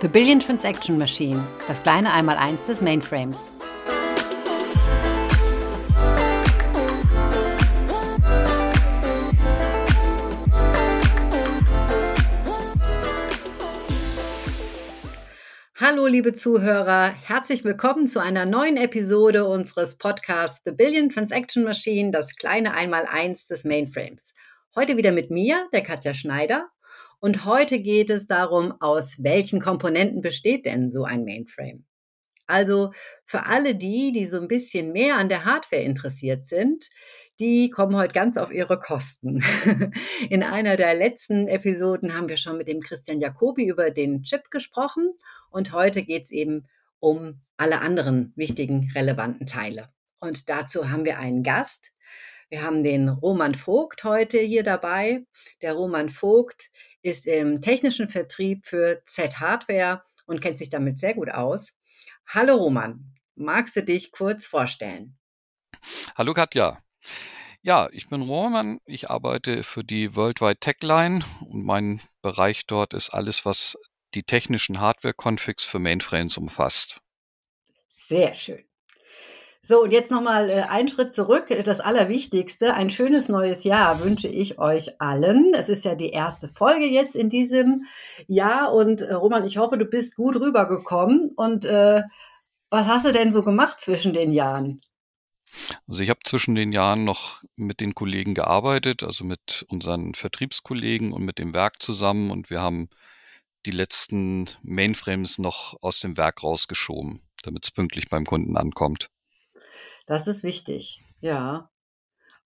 The Billion Transaction Machine, das kleine Einmaleins des Mainframes. Hallo, liebe Zuhörer, herzlich willkommen zu einer neuen Episode unseres Podcasts The Billion Transaction Machine, das kleine Einmaleins des Mainframes. Heute wieder mit mir, der Katja Schneider. Und heute geht es darum, aus welchen Komponenten besteht denn so ein Mainframe? Also für alle die, die so ein bisschen mehr an der Hardware interessiert sind, die kommen heute ganz auf ihre Kosten. In einer der letzten Episoden haben wir schon mit dem Christian Jacobi über den Chip gesprochen und heute geht es eben um alle anderen wichtigen, relevanten Teile. Und dazu haben wir einen Gast. Wir haben den Roman Vogt heute hier dabei. Der Roman Vogt ist im technischen Vertrieb für Z-Hardware und kennt sich damit sehr gut aus. Hallo Roman, magst du dich kurz vorstellen? Hallo Katja. Ja, ich bin Roman, ich arbeite für die Worldwide Tech Line und mein Bereich dort ist alles, was die technischen Hardware-Configs für Mainframes umfasst. Sehr schön. So, und jetzt nochmal äh, einen Schritt zurück. Das Allerwichtigste, ein schönes neues Jahr wünsche ich euch allen. Es ist ja die erste Folge jetzt in diesem Jahr. Und äh, Roman, ich hoffe, du bist gut rübergekommen. Und äh, was hast du denn so gemacht zwischen den Jahren? Also ich habe zwischen den Jahren noch mit den Kollegen gearbeitet, also mit unseren Vertriebskollegen und mit dem Werk zusammen. Und wir haben die letzten Mainframes noch aus dem Werk rausgeschoben, damit es pünktlich beim Kunden ankommt. Das ist wichtig, ja.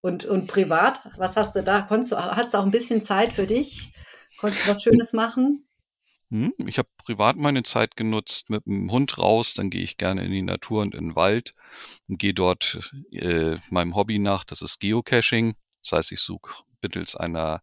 Und, und privat, was hast du da? Konntest du, hast du auch ein bisschen Zeit für dich? Konntest du was Schönes machen? Hm, ich habe privat meine Zeit genutzt mit dem Hund raus, dann gehe ich gerne in die Natur und in den Wald und gehe dort äh, meinem Hobby nach, das ist Geocaching. Das heißt, ich suche mittels einer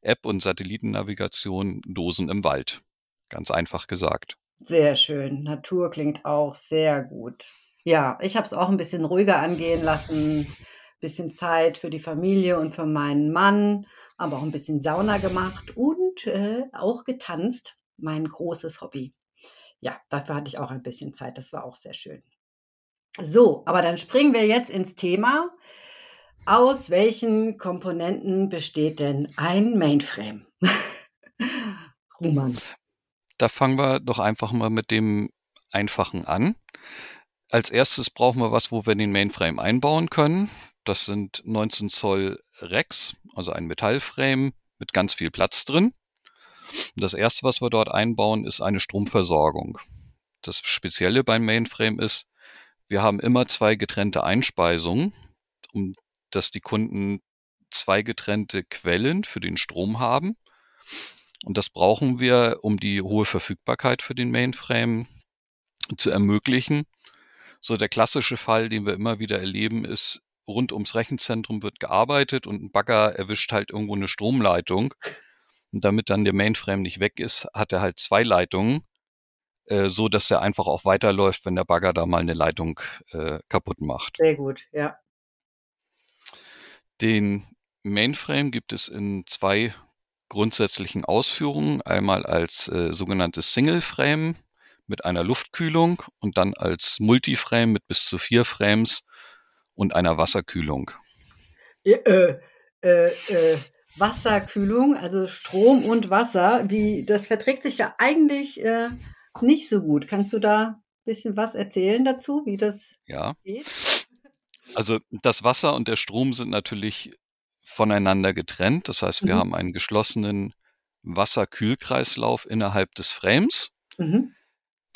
App und Satellitennavigation Dosen im Wald. Ganz einfach gesagt. Sehr schön. Natur klingt auch sehr gut. Ja, ich habe es auch ein bisschen ruhiger angehen lassen, bisschen Zeit für die Familie und für meinen Mann, aber auch ein bisschen Sauna gemacht und, äh, auch getanzt, mein großes Hobby. Ja, dafür hatte ich auch ein bisschen Zeit, das war auch sehr schön. So, aber dann springen wir jetzt ins Thema. Aus welchen Komponenten besteht denn ein Mainframe? Roman. Da fangen wir doch einfach mal mit dem Einfachen an. Als erstes brauchen wir was, wo wir den Mainframe einbauen können. Das sind 19 Zoll Rex, also ein Metallframe mit ganz viel Platz drin. Das erste, was wir dort einbauen, ist eine Stromversorgung. Das Spezielle beim Mainframe ist, wir haben immer zwei getrennte Einspeisungen, um dass die Kunden zwei getrennte Quellen für den Strom haben. Und das brauchen wir, um die hohe Verfügbarkeit für den Mainframe zu ermöglichen. So der klassische Fall, den wir immer wieder erleben, ist, rund ums Rechenzentrum wird gearbeitet und ein Bagger erwischt halt irgendwo eine Stromleitung. Und damit dann der Mainframe nicht weg ist, hat er halt zwei Leitungen, äh, so dass er einfach auch weiterläuft, wenn der Bagger da mal eine Leitung äh, kaputt macht. Sehr gut, ja. Den Mainframe gibt es in zwei grundsätzlichen Ausführungen. Einmal als äh, sogenanntes Single Frame mit einer Luftkühlung und dann als Multiframe mit bis zu vier Frames und einer Wasserkühlung. Äh, äh, äh, Wasserkühlung, also Strom und Wasser, wie das verträgt sich ja eigentlich äh, nicht so gut. Kannst du da ein bisschen was erzählen dazu, wie das ja. geht? Also das Wasser und der Strom sind natürlich voneinander getrennt. Das heißt, wir mhm. haben einen geschlossenen Wasserkühlkreislauf innerhalb des Frames. Mhm.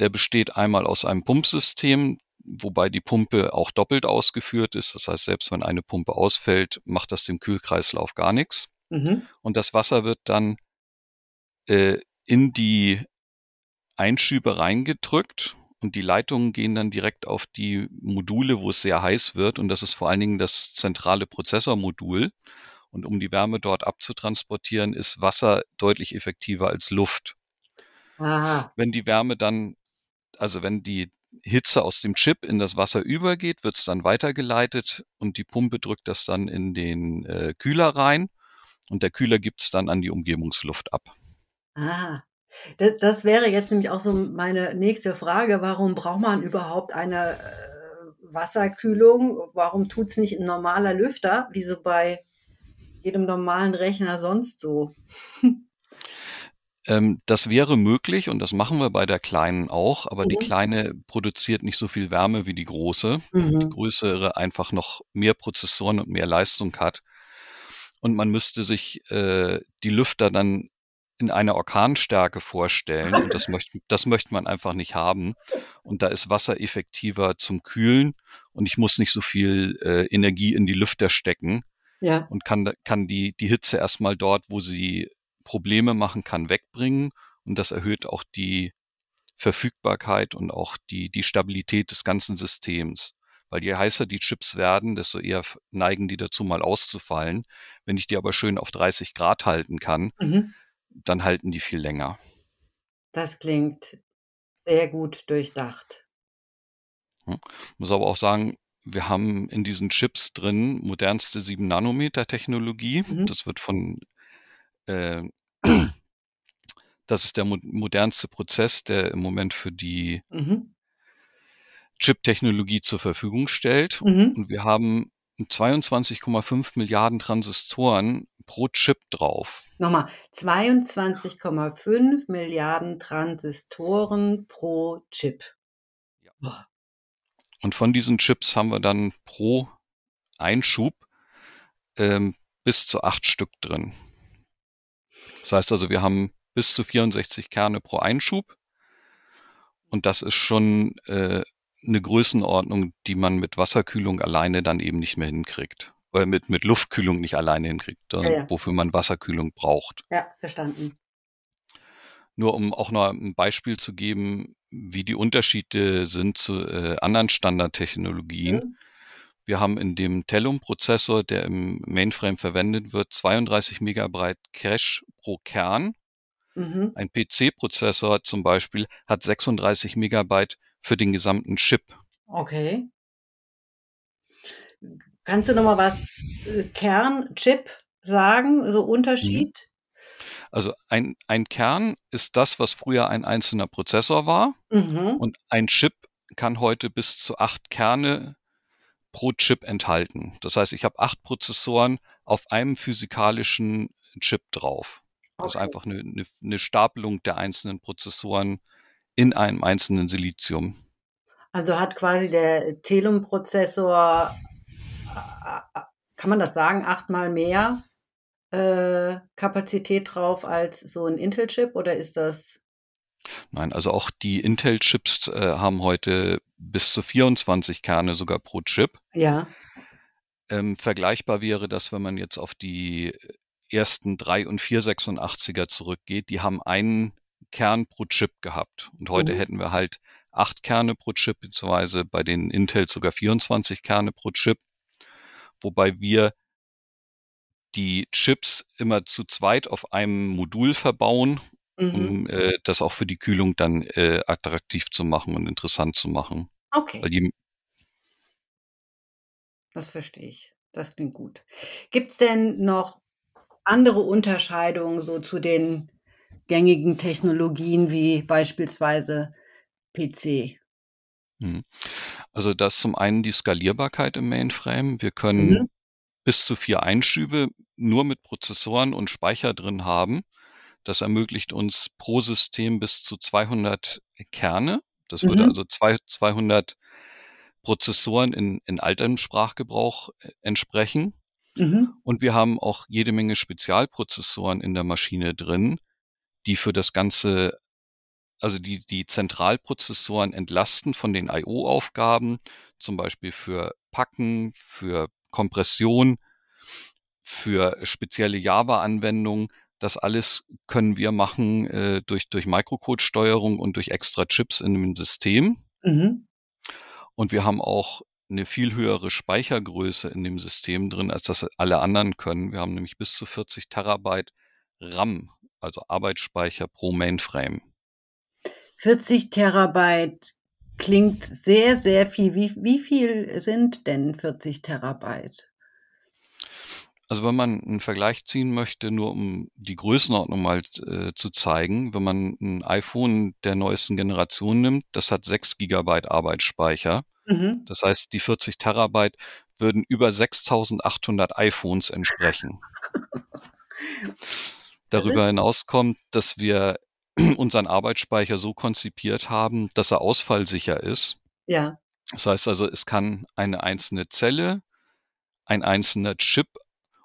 Der besteht einmal aus einem Pumpsystem, wobei die Pumpe auch doppelt ausgeführt ist. Das heißt, selbst wenn eine Pumpe ausfällt, macht das dem Kühlkreislauf gar nichts. Mhm. Und das Wasser wird dann äh, in die Einschübe reingedrückt und die Leitungen gehen dann direkt auf die Module, wo es sehr heiß wird. Und das ist vor allen Dingen das zentrale Prozessormodul. Und um die Wärme dort abzutransportieren, ist Wasser deutlich effektiver als Luft. Aha. Wenn die Wärme dann also wenn die Hitze aus dem Chip in das Wasser übergeht, wird es dann weitergeleitet und die Pumpe drückt das dann in den äh, Kühler rein und der Kühler gibt es dann an die Umgebungsluft ab. Ah, Das, das, wäre jetzt nämlich auch so meine nächste Frage. Warum braucht man überhaupt eine äh, Wasserkühlung? Warum tut es nicht ein normaler Lüfter, wie so bei jedem normalen Rechner sonst so? Ähm, das wäre möglich und das machen wir bei der kleinen auch, aber die Mhm. kleine produziert nicht so viel Wärme wie die große. Die Mhm. größere einfach noch mehr Prozessoren und mehr Leistung hat. Und man müsste sich äh, die Lüfter dann in einer Orkanstärke vorstellen und das möchte, das möchte man einfach nicht haben. Und da ist Wasser effektiver zum Kühlen und ich muss nicht so viel äh, Energie in die Lüfter stecken Ja. und kann, kann die, die Hitze erstmal dort, wo sie Probleme machen kann, wegbringen. Und das erhöht auch die Verfügbarkeit und auch die, die Stabilität des ganzen Systems. Weil je heißer die Chips werden, desto eher neigen die dazu, mal auszufallen. Wenn ich die aber schön auf 30 Grad halten kann, Mhm. dann halten die viel länger. Das klingt sehr gut durchdacht. Hm. Muss aber auch sagen, wir haben in diesen Chips drin modernste 7 Nanometer Technologie. Mhm. Das wird von äh, das ist der mo modernste Prozess, der im Moment für die Mhm. Chip-Technologie zur Verfügung stellt. Mhm. Und wir haben 22,5 Milliarden Transistoren pro Chip drauf. Nochmal, 22,5 Milliarden Transistoren pro Chip. Ja. Und von diesen Chips haben wir dann pro Einschub ähm, bis zu acht Stück drin. Das heißt also, wir haben bis zu 64 Kerne pro Einschub. Und das ist schon äh, eine Größenordnung, die man mit Wasserkühlung alleine dann eben nicht mehr hinkriegt. Oder mit, mit Luftkühlung nicht alleine hinkriegt, sondern Ja, ja. wofür man Wasserkühlung braucht. Ja, verstanden. Nur um auch noch ein Beispiel zu geben, wie die Unterschiede sind zu äh, anderen Standardtechnologien. Mhm. Wir haben in dem Telum-Prozessor, der im Mainframe verwendet wird, 32 Megabyte Cache pro Kern. Mhm. Ein PC-Prozessor zum Beispiel hat 36 Megabyte für den gesamten Chip. Okay. Kannst du nochmal was äh, Kern-Chip sagen? So Unterschied? Also ein, ein Kern ist das, was früher ein einzelner Prozessor war. Mhm. Und ein Chip kann heute bis zu acht Kerne pro Chip enthalten. Das heißt, ich habe acht Prozessoren auf einem physikalischen Chip drauf. Das ist Okay. einfach eine, eine, eine Stapelung der einzelnen Prozessoren in einem einzelnen Silizium. Also hat quasi der Telum-Prozessor, äh, äh, kann man das sagen, achtmal mehr äh, Kapazität drauf als so ein Intel-Chip oder ist das? Nein, also auch die Intel-Chips äh, haben heute bis zu 24 Kerne sogar pro Chip. Ja. Ähm, vergleichbar wäre das, wenn man jetzt auf die ersten 3 und 486er zurückgeht. Die haben einen Kern pro Chip gehabt. Und heute Mhm. hätten wir halt acht Kerne pro Chip, beziehungsweise bei den Intel sogar 24 Kerne pro Chip. Wobei wir die Chips immer zu zweit auf einem Modul verbauen, Mhm. um äh, das auch für die Kühlung dann äh, attraktiv zu machen und interessant zu machen. Okay. Die, Das verstehe ich. Das klingt gut. Gibt es denn noch andere Unterscheidungen so zu den gängigen Technologien wie beispielsweise PC? hm. also das ist zum einen die Skalierbarkeit im Mainframe. Wir können Mhm. bis zu vier Einschübe nur mit Prozessoren und Speicher drin haben. Das ermöglicht uns pro System bis zu 200 Kerne. Das würde Mhm. also zwei, 200 Prozessoren in, in altem Sprachgebrauch äh, entsprechen. Mhm. Und wir haben auch jede Menge Spezialprozessoren in der Maschine drin, die für das Ganze, also die, die Zentralprozessoren entlasten von den I.O.-Aufgaben, zum Beispiel für Packen, für Kompression, für spezielle Java-Anwendungen. Das alles können wir machen äh, durch, durch Microcode-Steuerung und durch extra Chips in dem System. Mhm. Und wir haben auch eine viel höhere Speichergröße in dem System drin, als das alle anderen können. Wir haben nämlich bis zu 40 Terabyte RAM, also Arbeitsspeicher pro Mainframe. 40 Terabyte klingt sehr, sehr viel. Wie, wie viel sind denn 40 Terabyte? Also wenn man einen Vergleich ziehen möchte, nur um die Größenordnung mal äh, zu zeigen, wenn man ein iPhone der neuesten Generation nimmt, das hat 6 Gigabyte Arbeitsspeicher. Mhm. Das heißt, die 40 Terabyte würden über 6800 iPhones entsprechen. Darüber hinaus kommt, dass wir unseren Arbeitsspeicher so konzipiert haben, dass er ausfallsicher ist. Ja. Das heißt also, es kann eine einzelne Zelle, ein einzelner Chip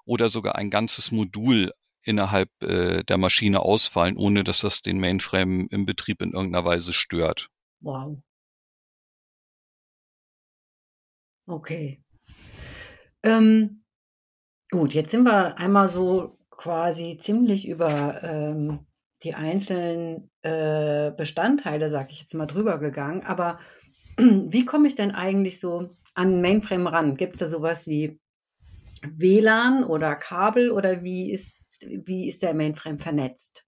oder sogar ein ganzes Modul innerhalb äh, der Maschine ausfallen, ohne dass das den Mainframe im Betrieb in irgendeiner Weise stört. Wow. Okay. Ähm, gut, jetzt sind wir einmal so quasi ziemlich über ähm, die einzelnen äh, Bestandteile, sag ich jetzt mal, drüber gegangen. Aber wie komme ich denn eigentlich so an Mainframe ran? Gibt es da sowas wie WLAN oder Kabel oder wie ist, wie ist der Mainframe vernetzt?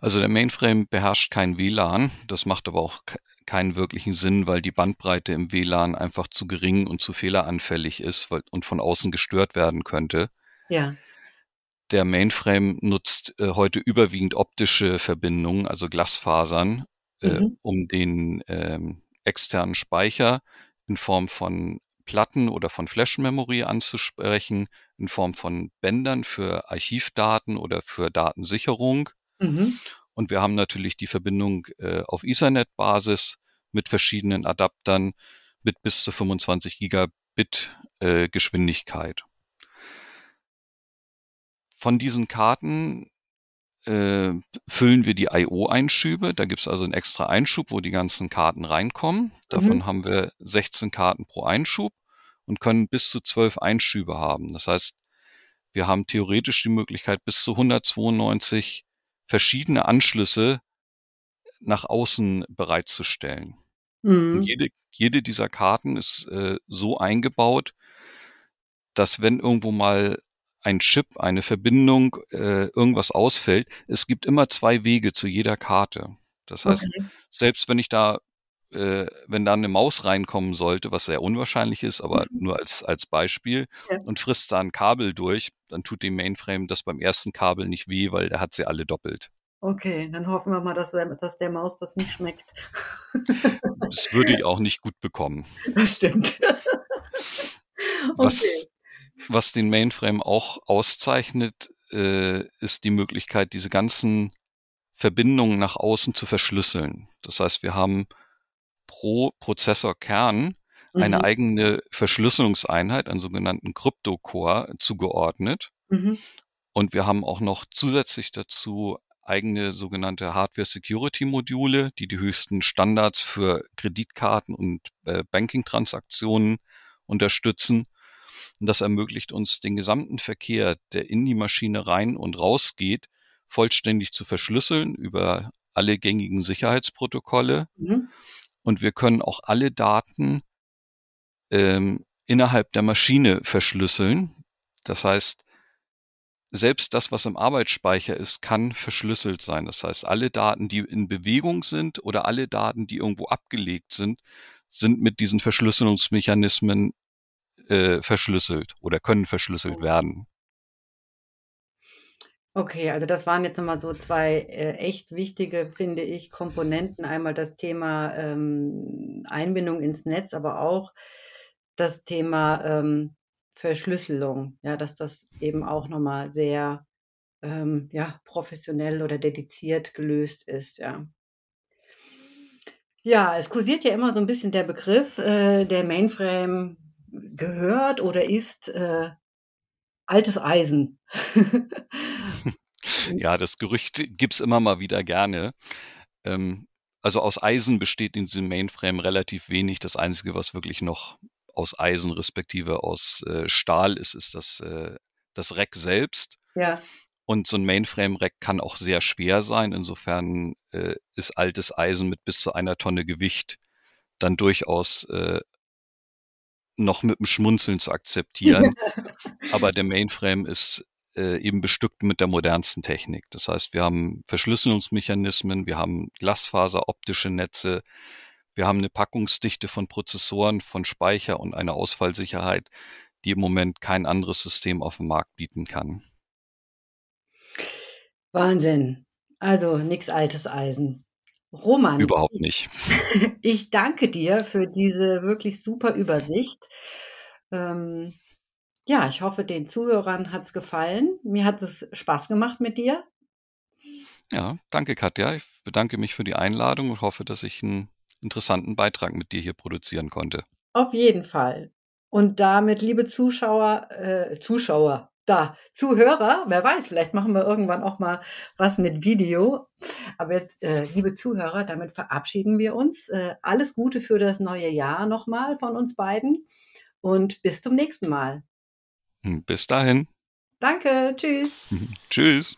Also der Mainframe beherrscht kein WLAN. Das macht aber auch keinen wirklichen Sinn, weil die Bandbreite im WLAN einfach zu gering und zu fehleranfällig ist und von außen gestört werden könnte. Ja. Der Mainframe nutzt äh, heute überwiegend optische Verbindungen, also Glasfasern, äh, mhm. um den ähm, externen Speicher in Form von Platten oder von Flash-Memory anzusprechen, in Form von Bändern für Archivdaten oder für Datensicherung. Mhm. Und wir haben natürlich die Verbindung äh, auf Ethernet-Basis mit verschiedenen Adaptern mit bis zu 25 Gigabit äh, Geschwindigkeit. Von diesen Karten äh, füllen wir die I.O.-Einschübe. Da gibt es also einen extra Einschub, wo die ganzen Karten reinkommen. Davon mhm. haben wir 16 Karten pro Einschub und können bis zu 12 Einschübe haben. Das heißt, wir haben theoretisch die Möglichkeit, bis zu 192 verschiedene Anschlüsse nach außen bereitzustellen. Mhm. Jede, jede dieser Karten ist äh, so eingebaut, dass wenn irgendwo mal ein Chip, eine Verbindung, äh, irgendwas ausfällt, es gibt immer zwei Wege zu jeder Karte. Das heißt, okay. selbst wenn ich da, äh, wenn da eine Maus reinkommen sollte, was sehr unwahrscheinlich ist, aber mhm. nur als, als Beispiel, ja. und frisst da ein Kabel durch, dann tut dem Mainframe das beim ersten Kabel nicht weh, weil der hat sie alle doppelt. Okay, dann hoffen wir mal, dass, dass der Maus das nicht schmeckt. Das würde ich auch nicht gut bekommen. Das stimmt. Okay. Was, was den Mainframe auch auszeichnet, äh, ist die Möglichkeit, diese ganzen Verbindungen nach außen zu verschlüsseln. Das heißt, wir haben pro Prozessorkern eine mhm. eigene Verschlüsselungseinheit, einen sogenannten Kryptocore, zugeordnet. Mhm. Und wir haben auch noch zusätzlich dazu eigene sogenannte Hardware-Security-Module, die die höchsten Standards für Kreditkarten und äh, Banking-Transaktionen unterstützen. Und das ermöglicht uns, den gesamten Verkehr, der in die Maschine rein und raus geht, vollständig zu verschlüsseln über alle gängigen Sicherheitsprotokolle. Mhm. Und wir können auch alle Daten ähm, innerhalb der Maschine verschlüsseln. Das heißt, selbst das, was im Arbeitsspeicher ist, kann verschlüsselt sein. Das heißt, alle Daten, die in Bewegung sind oder alle Daten, die irgendwo abgelegt sind, sind mit diesen Verschlüsselungsmechanismen äh, verschlüsselt oder können verschlüsselt werden. Okay, also das waren jetzt nochmal so zwei äh, echt wichtige, finde ich, Komponenten. Einmal das Thema ähm, Einbindung ins Netz, aber auch das Thema ähm, Verschlüsselung, ja, dass das eben auch nochmal sehr ähm, ja, professionell oder dediziert gelöst ist, ja. Ja, es kursiert ja immer so ein bisschen der Begriff, äh, der Mainframe gehört oder ist äh, altes Eisen. ja, das Gerücht gibt es immer mal wieder gerne. Ähm, also aus Eisen besteht in diesem Mainframe relativ wenig. Das Einzige, was wirklich noch aus Eisen respektive aus äh, Stahl ist, ist das, äh, das Rack selbst. Ja. Und so ein Mainframe-Rack kann auch sehr schwer sein. Insofern äh, ist altes Eisen mit bis zu einer Tonne Gewicht dann durchaus äh, noch mit dem Schmunzeln zu akzeptieren. Aber der Mainframe ist äh, eben bestückt mit der modernsten Technik. Das heißt, wir haben Verschlüsselungsmechanismen, wir haben Glasfaseroptische Netze, wir haben eine Packungsdichte von Prozessoren, von Speicher und eine Ausfallsicherheit, die im Moment kein anderes System auf dem Markt bieten kann. Wahnsinn. Also nichts altes Eisen. Roman. Überhaupt nicht. Ich danke dir für diese wirklich super Übersicht. Ähm, ja, ich hoffe, den Zuhörern hat es gefallen. Mir hat es Spaß gemacht mit dir. Ja, danke Katja. Ich bedanke mich für die Einladung und hoffe, dass ich einen interessanten Beitrag mit dir hier produzieren konnte. Auf jeden Fall. Und damit, liebe Zuschauer, äh, Zuschauer, da, Zuhörer, wer weiß, vielleicht machen wir irgendwann auch mal was mit Video. Aber jetzt, äh, liebe Zuhörer, damit verabschieden wir uns. Äh, alles Gute für das neue Jahr nochmal von uns beiden und bis zum nächsten Mal. Hm, bis dahin. Danke, tschüss. Tschüss.